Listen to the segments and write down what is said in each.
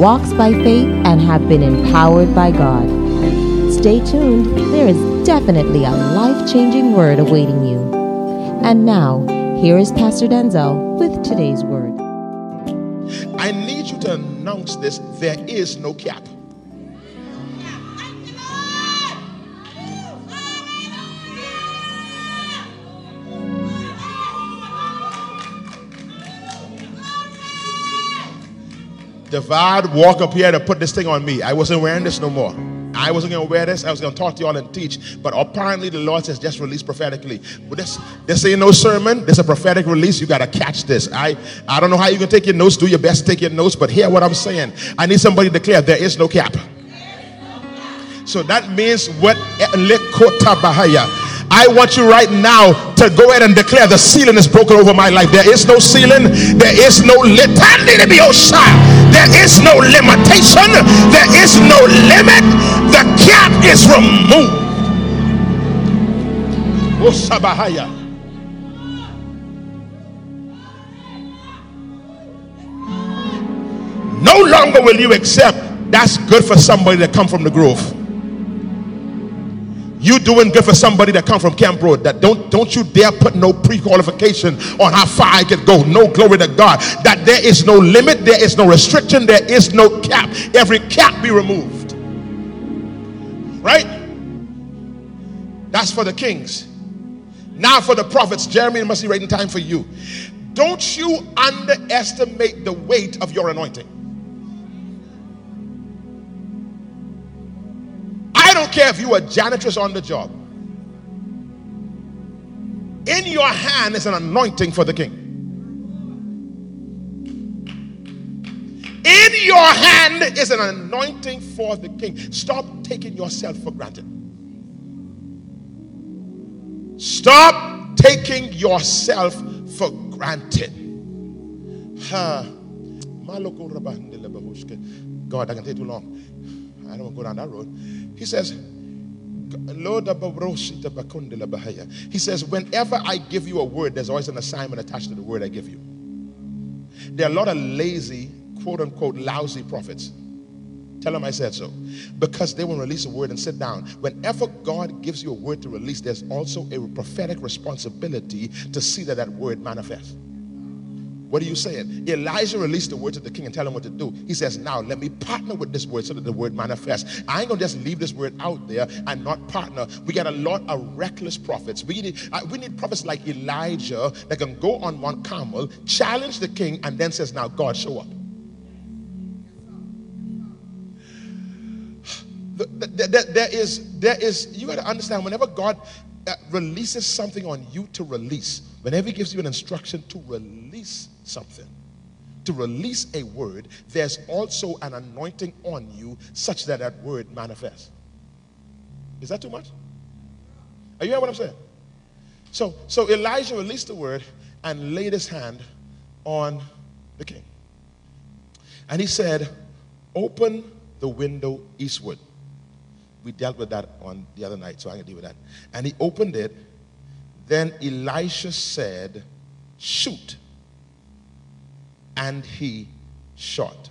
walks by faith, and have been empowered by God. Stay tuned, there is definitely a life changing word awaiting you. And now, here is Pastor Denczil with today's word. I need you to announce this there is no cap. Devad walk up here to put this thing on me. I wasn't wearing this no more. I wasn't going to wear this. I was going to talk to y'all and teach. But apparently, the Lord says just release prophetically. But this, this ain't no sermon. This is a prophetic release. You got to catch this. I, I don't know how you can take your notes. Do your best to take your notes. But hear what I'm saying. I need somebody to declare there is no cap. So that means what eh, I want you right now to go ahead and declare the ceiling is broken over my life. There is no ceiling. There is no lit. There is no limitation. There is no limit. The cap is removed. No longer will you accept that's good for somebody that come from the grove you doing good for somebody that come from Camp Road. That don't don't you dare put no pre-qualification on how far I can go. No glory to God. That there is no limit, there is no restriction, there is no cap. Every cap be removed. Right? That's for the kings. Now for the prophets. Jeremy must be right in time for you. Don't you underestimate the weight of your anointing. Don't care if you are janitress on the job. In your hand is an anointing for the king. In your hand is an anointing for the king. Stop taking yourself for granted. Stop taking yourself for granted. God, I can take too long. I don't want to go down that road. He says, Lord, he says, whenever I give you a word, there's always an assignment attached to the word I give you. There are a lot of lazy, quote unquote, lousy prophets. Tell them I said so. Because they will release a word and sit down. Whenever God gives you a word to release, there's also a prophetic responsibility to see that that word manifests. What are you saying? Elijah released the word to the king and tell him what to do. He says, Now let me partner with this word so that the word manifests. I ain't gonna just leave this word out there and not partner. We got a lot of reckless prophets. We need, uh, we need prophets like Elijah that can go on Mount Carmel, challenge the king, and then says, Now God, show up. There is, there is, you got to understand, whenever God uh, releases something on you to release, whenever He gives you an instruction to release something, to release a word, there's also an anointing on you such that that word manifests. Is that too much? Are you hearing what I'm saying? So, so Elijah released the word and laid his hand on the king. And he said, Open the window eastward. We dealt with that on the other night, so I can deal with that. And he opened it. Then Elisha said, Shoot and he shot.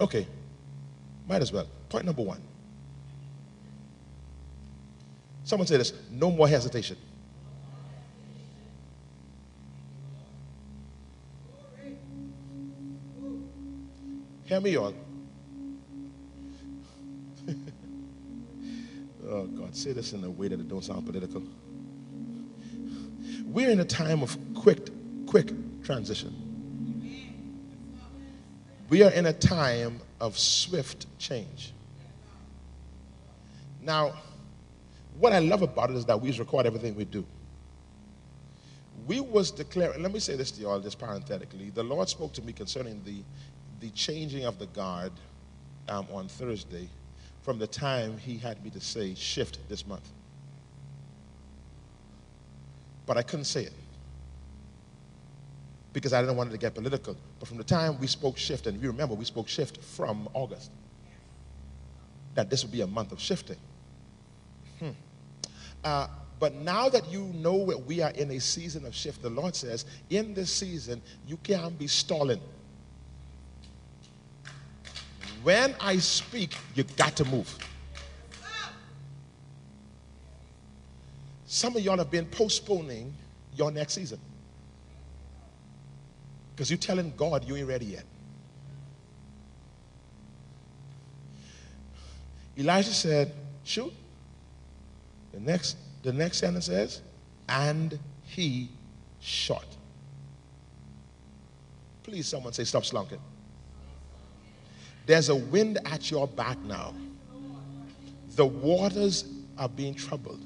Okay, might as well. Point number one. Someone say this no more hesitation. Hear me, all. oh, God, say this in a way that it don't sound political. We're in a time of quick, quick transition. We are in a time of swift change. Now, what I love about it is that we record everything we do. We was declaring, let me say this to you all just parenthetically. The Lord spoke to me concerning the, the changing of the guard um, on Thursday from the time he had me to say shift this month. But I couldn't say it because I didn't want it to get political. But from the time we spoke shift, and you remember we spoke shift from August, that this would be a month of shifting. Hmm. Uh, but now that you know that we are in a season of shift, the Lord says, in this season, you can't be stalling. When I speak, you got to move. Some of y'all have been postponing your next season because you're telling God you ain't ready yet. Elijah said, Shoot. The next, the next sentence says, And he shot. Please, someone say, Stop slunking. There's a wind at your back now. The waters are being troubled.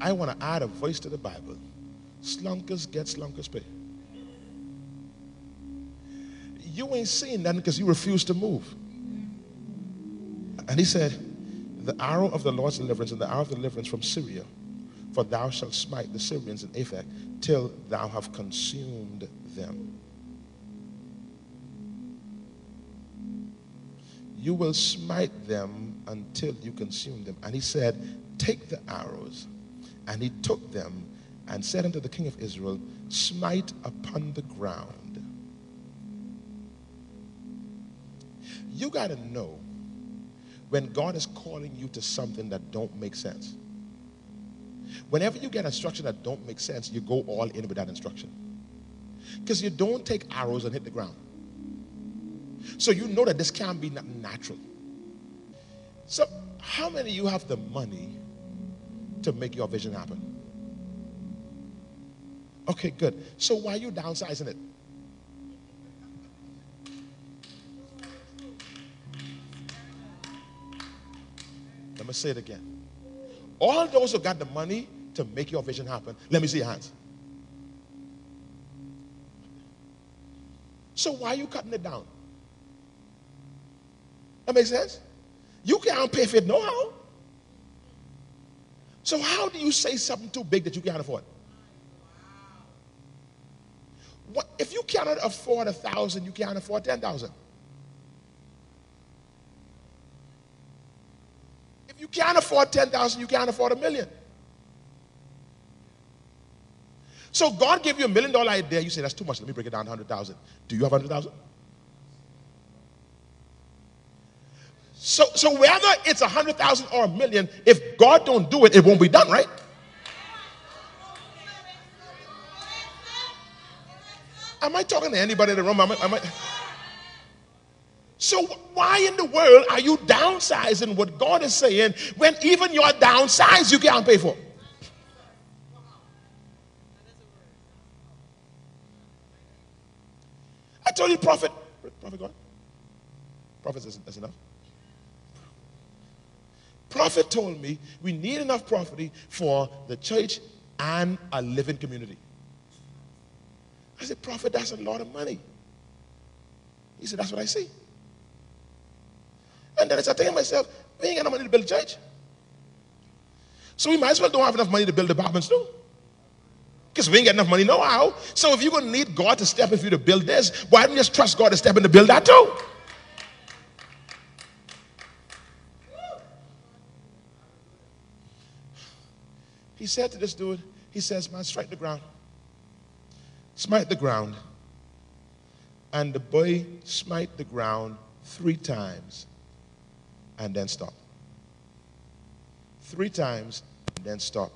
I want to add a voice to the Bible. Slunkers get slunkers pay. You ain't seen nothing because you refuse to move. And he said, The arrow of the Lord's deliverance and the arrow of deliverance from Syria, for thou shalt smite the Syrians in Aphek till thou have consumed them. You will smite them until you consume them. And he said, Take the arrows. And he took them and said unto the king of Israel, Smite upon the ground. You got to know when God is calling you to something that don't make sense. Whenever you get instruction that don't make sense, you go all in with that instruction. Because you don't take arrows and hit the ground. So you know that this can't be natural. So, how many of you have the money to make your vision happen? Okay, good. So, why are you downsizing it? Say it again. All those who got the money to make your vision happen, let me see your hands. So, why are you cutting it down? That makes sense? You can't pay for it no how. So how do you say something too big that you can't afford? What, if you cannot afford a thousand, you can't afford ten thousand. If you can't afford ten thousand, you can't afford a million. So God gave you a million dollar idea. You say that's too much. Let me break it down to hundred thousand. Do you have hundred thousand? So, so whether it's a hundred thousand or a million, if God don't do it, it won't be done, right? Am I talking to anybody in the room? Am I, am I... So why in the world are you downsizing what God is saying when even your downsize you can't pay for? I told you, prophet, prophet God, prophet, that's enough. Prophet told me we need enough property for the church and a living community. I said, Prophet, that's a lot of money. He said, That's what I see. And then I started thinking myself, we ain't got no money to build a church. So we might as well don't have enough money to build apartments too. Because we ain't got enough money no how. So if you're going to need God to step in for you to build this, why don't you just trust God to step in to build that too? He said to this dude, he says, man, strike the ground. Smite the ground. And the boy smite the ground three times and then stop. Three times and then stop.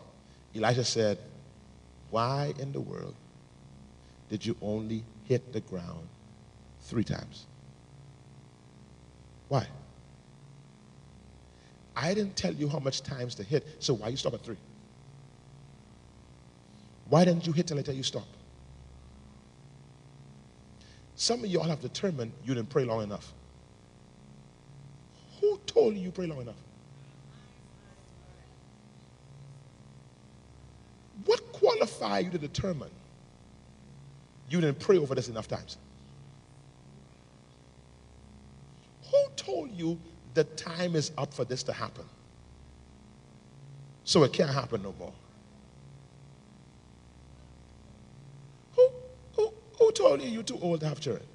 Elijah said, Why in the world did you only hit the ground three times? Why? I didn't tell you how much times to hit, so why you stop at three? Why didn't you hit till I tell you stop? Some of y'all have determined you didn't pray long enough. Who told you you pray long enough? What qualified you to determine you didn't pray over this enough times? Who told you the time is up for this to happen? So it can't happen no more. Who, who, who told you you're too old to have children?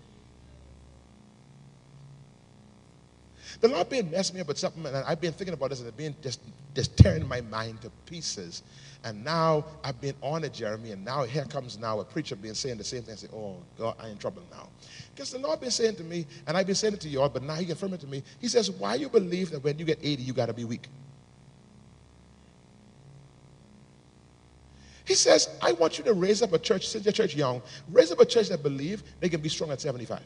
The Lord been messing me up with something, and I've been thinking about this, and it's been just, just tearing my mind to pieces. And now I've been on it, Jeremy, and now here comes now a preacher being saying the same thing. I say, oh, God, I'm in trouble now. Because the Lord been saying to me, and I've been saying it to you all, but now he confirmed it to me. He says, why you believe that when you get 80, you got to be weak? He says, I want you to raise up a church, since your church young, raise up a church that believe they can be strong at 75.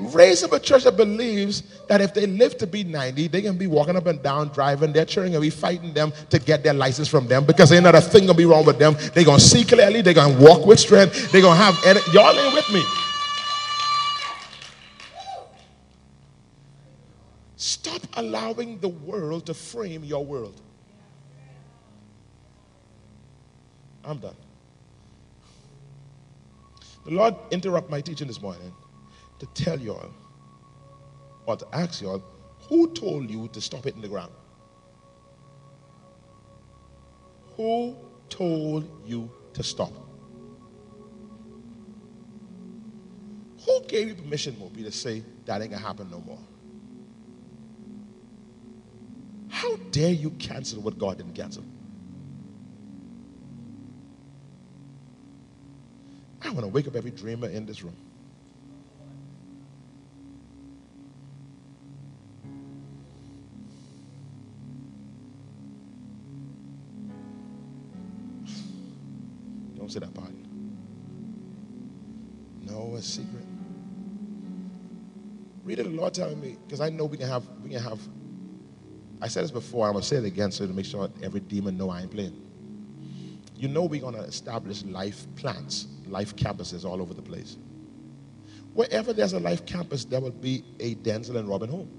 Raise up a church that believes that if they live to be 90, they can be walking up and down, driving. Their children going to be fighting them to get their license from them because ain't not a thing to be wrong with them. They're going to see clearly. They're going to walk with strength. They're going to have, y'all ain't with me. Stop allowing the world to frame your world. I'm done. The Lord interrupt my teaching this morning to tell y'all or to ask y'all who told you to stop it in the ground? Who told you to stop? Who gave you permission, Moby, to say that ain't gonna happen no more? How dare you cancel what God didn't cancel? I want to wake up every dreamer in this room. A secret. Read it, the Lord telling me, because I know we can have, we can have. I said this before, I'm gonna say it again so to make sure every demon know I ain't playing. You know we're gonna establish life plants, life campuses all over the place. Wherever there's a life campus, there will be a Denczil and Robin home.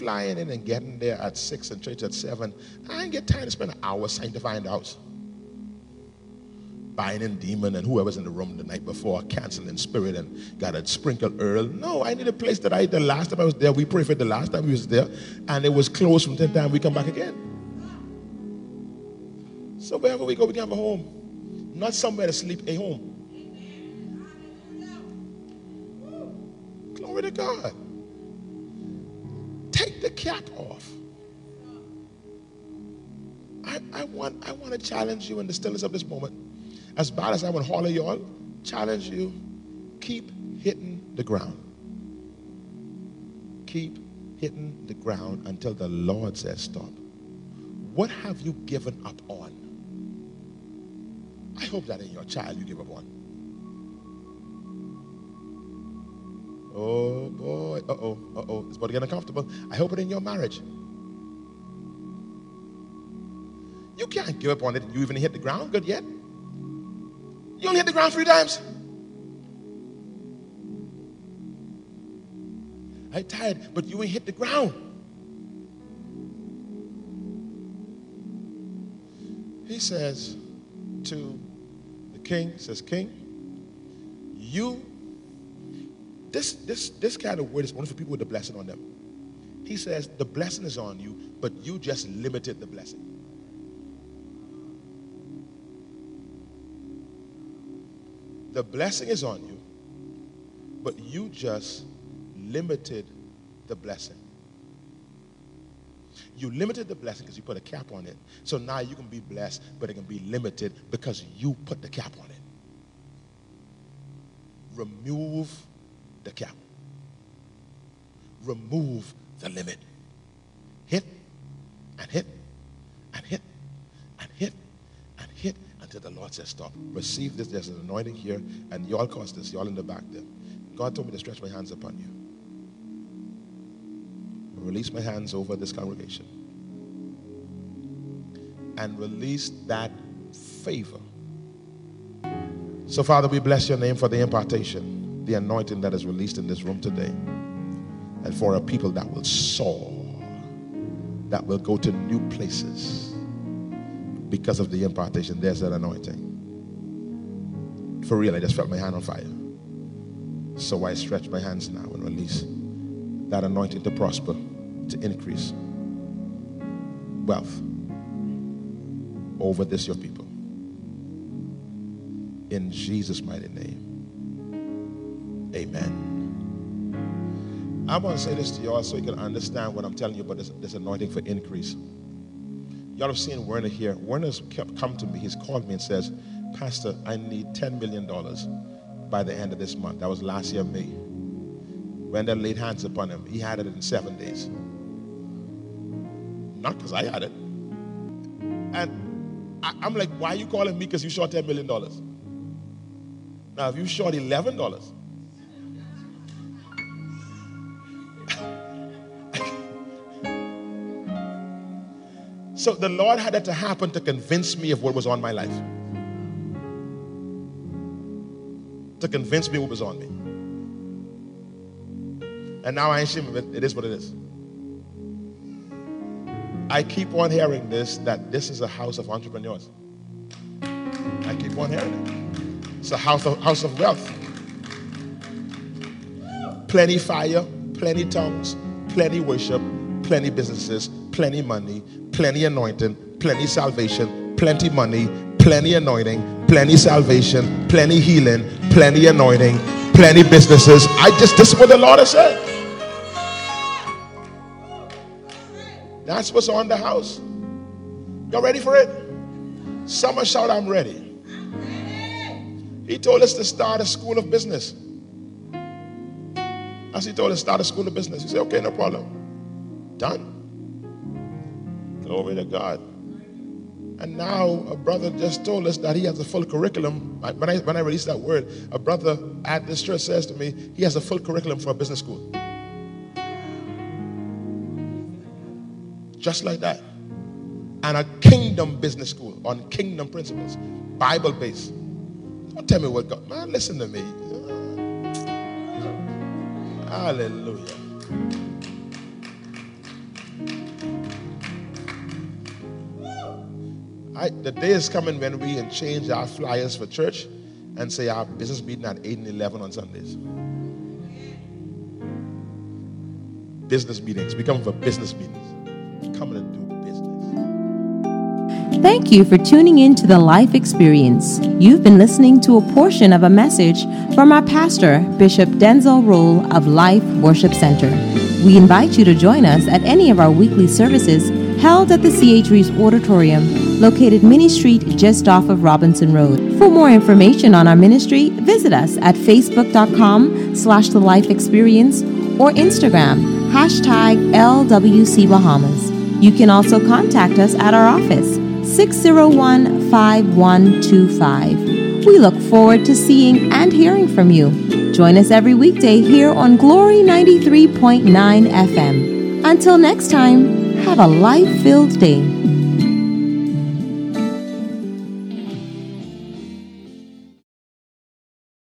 Flying in and getting there at 6 and church at 7, I ain't get time to spend an hour sanctifying the house. Binding demon and whoever's in the room the night before, canceling spirit and got to sprinkle earl. No, I need a place that I, the last time I was there, we prayed for the last time we was there, and it was closed from the time we come back again. So wherever we go, we can have a home. Not somewhere to sleep, a home. Glory to God cap off. I, I, want, I want to challenge you in the stillness of this moment. As bad as I all of y'all, challenge you. Keep hitting the ground. Keep hitting the ground until the Lord says stop. What have you given up on? I hope that in your child you give up on. Oh boy. Uh oh. Uh oh. It's about to get uncomfortable. I hope it in your marriage. You can't give up on it. You even hit the ground good yet. You only hit the ground three times. I tired, but you ain't hit the ground. He says to the king, says, King, you this, this, this kind of word is only for people with the blessing on them. He says, the blessing is on you, but you just limited the blessing. The blessing is on you, but you just limited the blessing. You limited the blessing because you put a cap on it. So now you can be blessed, but it can be limited because you put the cap on it. Remove the cap. Remove the limit. Hit and hit and hit and hit and hit until the Lord says, Stop. Receive this. There's an anointing here, and y'all cause this. Y'all in the back there. God told me to stretch my hands upon you. Release my hands over this congregation and release that favor. So, Father, we bless your name for the impartation, the anointing that is released in this room today, and for a people that will soar, that will go to new places because of the impartation. There's that anointing. For real, I just felt my hand on fire. So I stretch my hands now and release that anointing to prosper, to increase wealth over this your people. In Jesus' mighty name. Amen. I want to say this to y'all so you can understand what I'm telling you about this, this anointing for increase. Y'all have seen Werner here. Werner's come to me. He's called me and says, Pastor, I need $10 million by the end of this month. That was last year, May. When they laid hands upon him, he had it in seven days. Not because I had it. And I, am like, why are you calling me because you short $10 million? Now, if you short $11, so the Lord had that to happen to convince me of what was on my life. To convince me what was on me. And now I ain't shame it. It is what it is. I keep on hearing this that this is a house of entrepreneurs. I keep on hearing it. It's a house of, house of wealth. Plenty fire, plenty tongues, plenty worship, plenty businesses, plenty money, plenty anointing, plenty salvation, plenty money, plenty anointing, plenty salvation, plenty healing, plenty anointing, plenty businesses. I just, this is what the Lord has said. That's what's on the house. Y'all ready for it? Someone shout, I'm ready. He told us to start a school of business. As he told us start a school of business, he said, okay, no problem. Done. Glory to God. And now a brother just told us that he has a full curriculum. When I, when I released that word, a brother at this church says to me, he has a full curriculum for a business school. Just like that. And a kingdom business school on kingdom principles, Bible based. Don't tell me what God, man, listen to me. Hallelujah. I, the day is coming when we change our flyers for church and say our business meeting at 8 and 11 on Sundays. Business meetings become for business meetings coming to do business. Thank you for tuning in to the Life Experience. You've been listening to a portion of a message from our pastor, Bishop Denczil Rolle of Life Worship Center. We invite you to join us at any of our weekly services held at the C.H. Reeves Auditorium, located Mini Street just off of Robinson Road. For more information on our ministry, visit us at facebook.com slash the life experience or Instagram, hashtag LWC Bahamas. You can also contact us at our office, 601 5125. We look forward to seeing and hearing from you. Join us every weekday here on Glory 93.9 FM. Until next time, have a life filled day.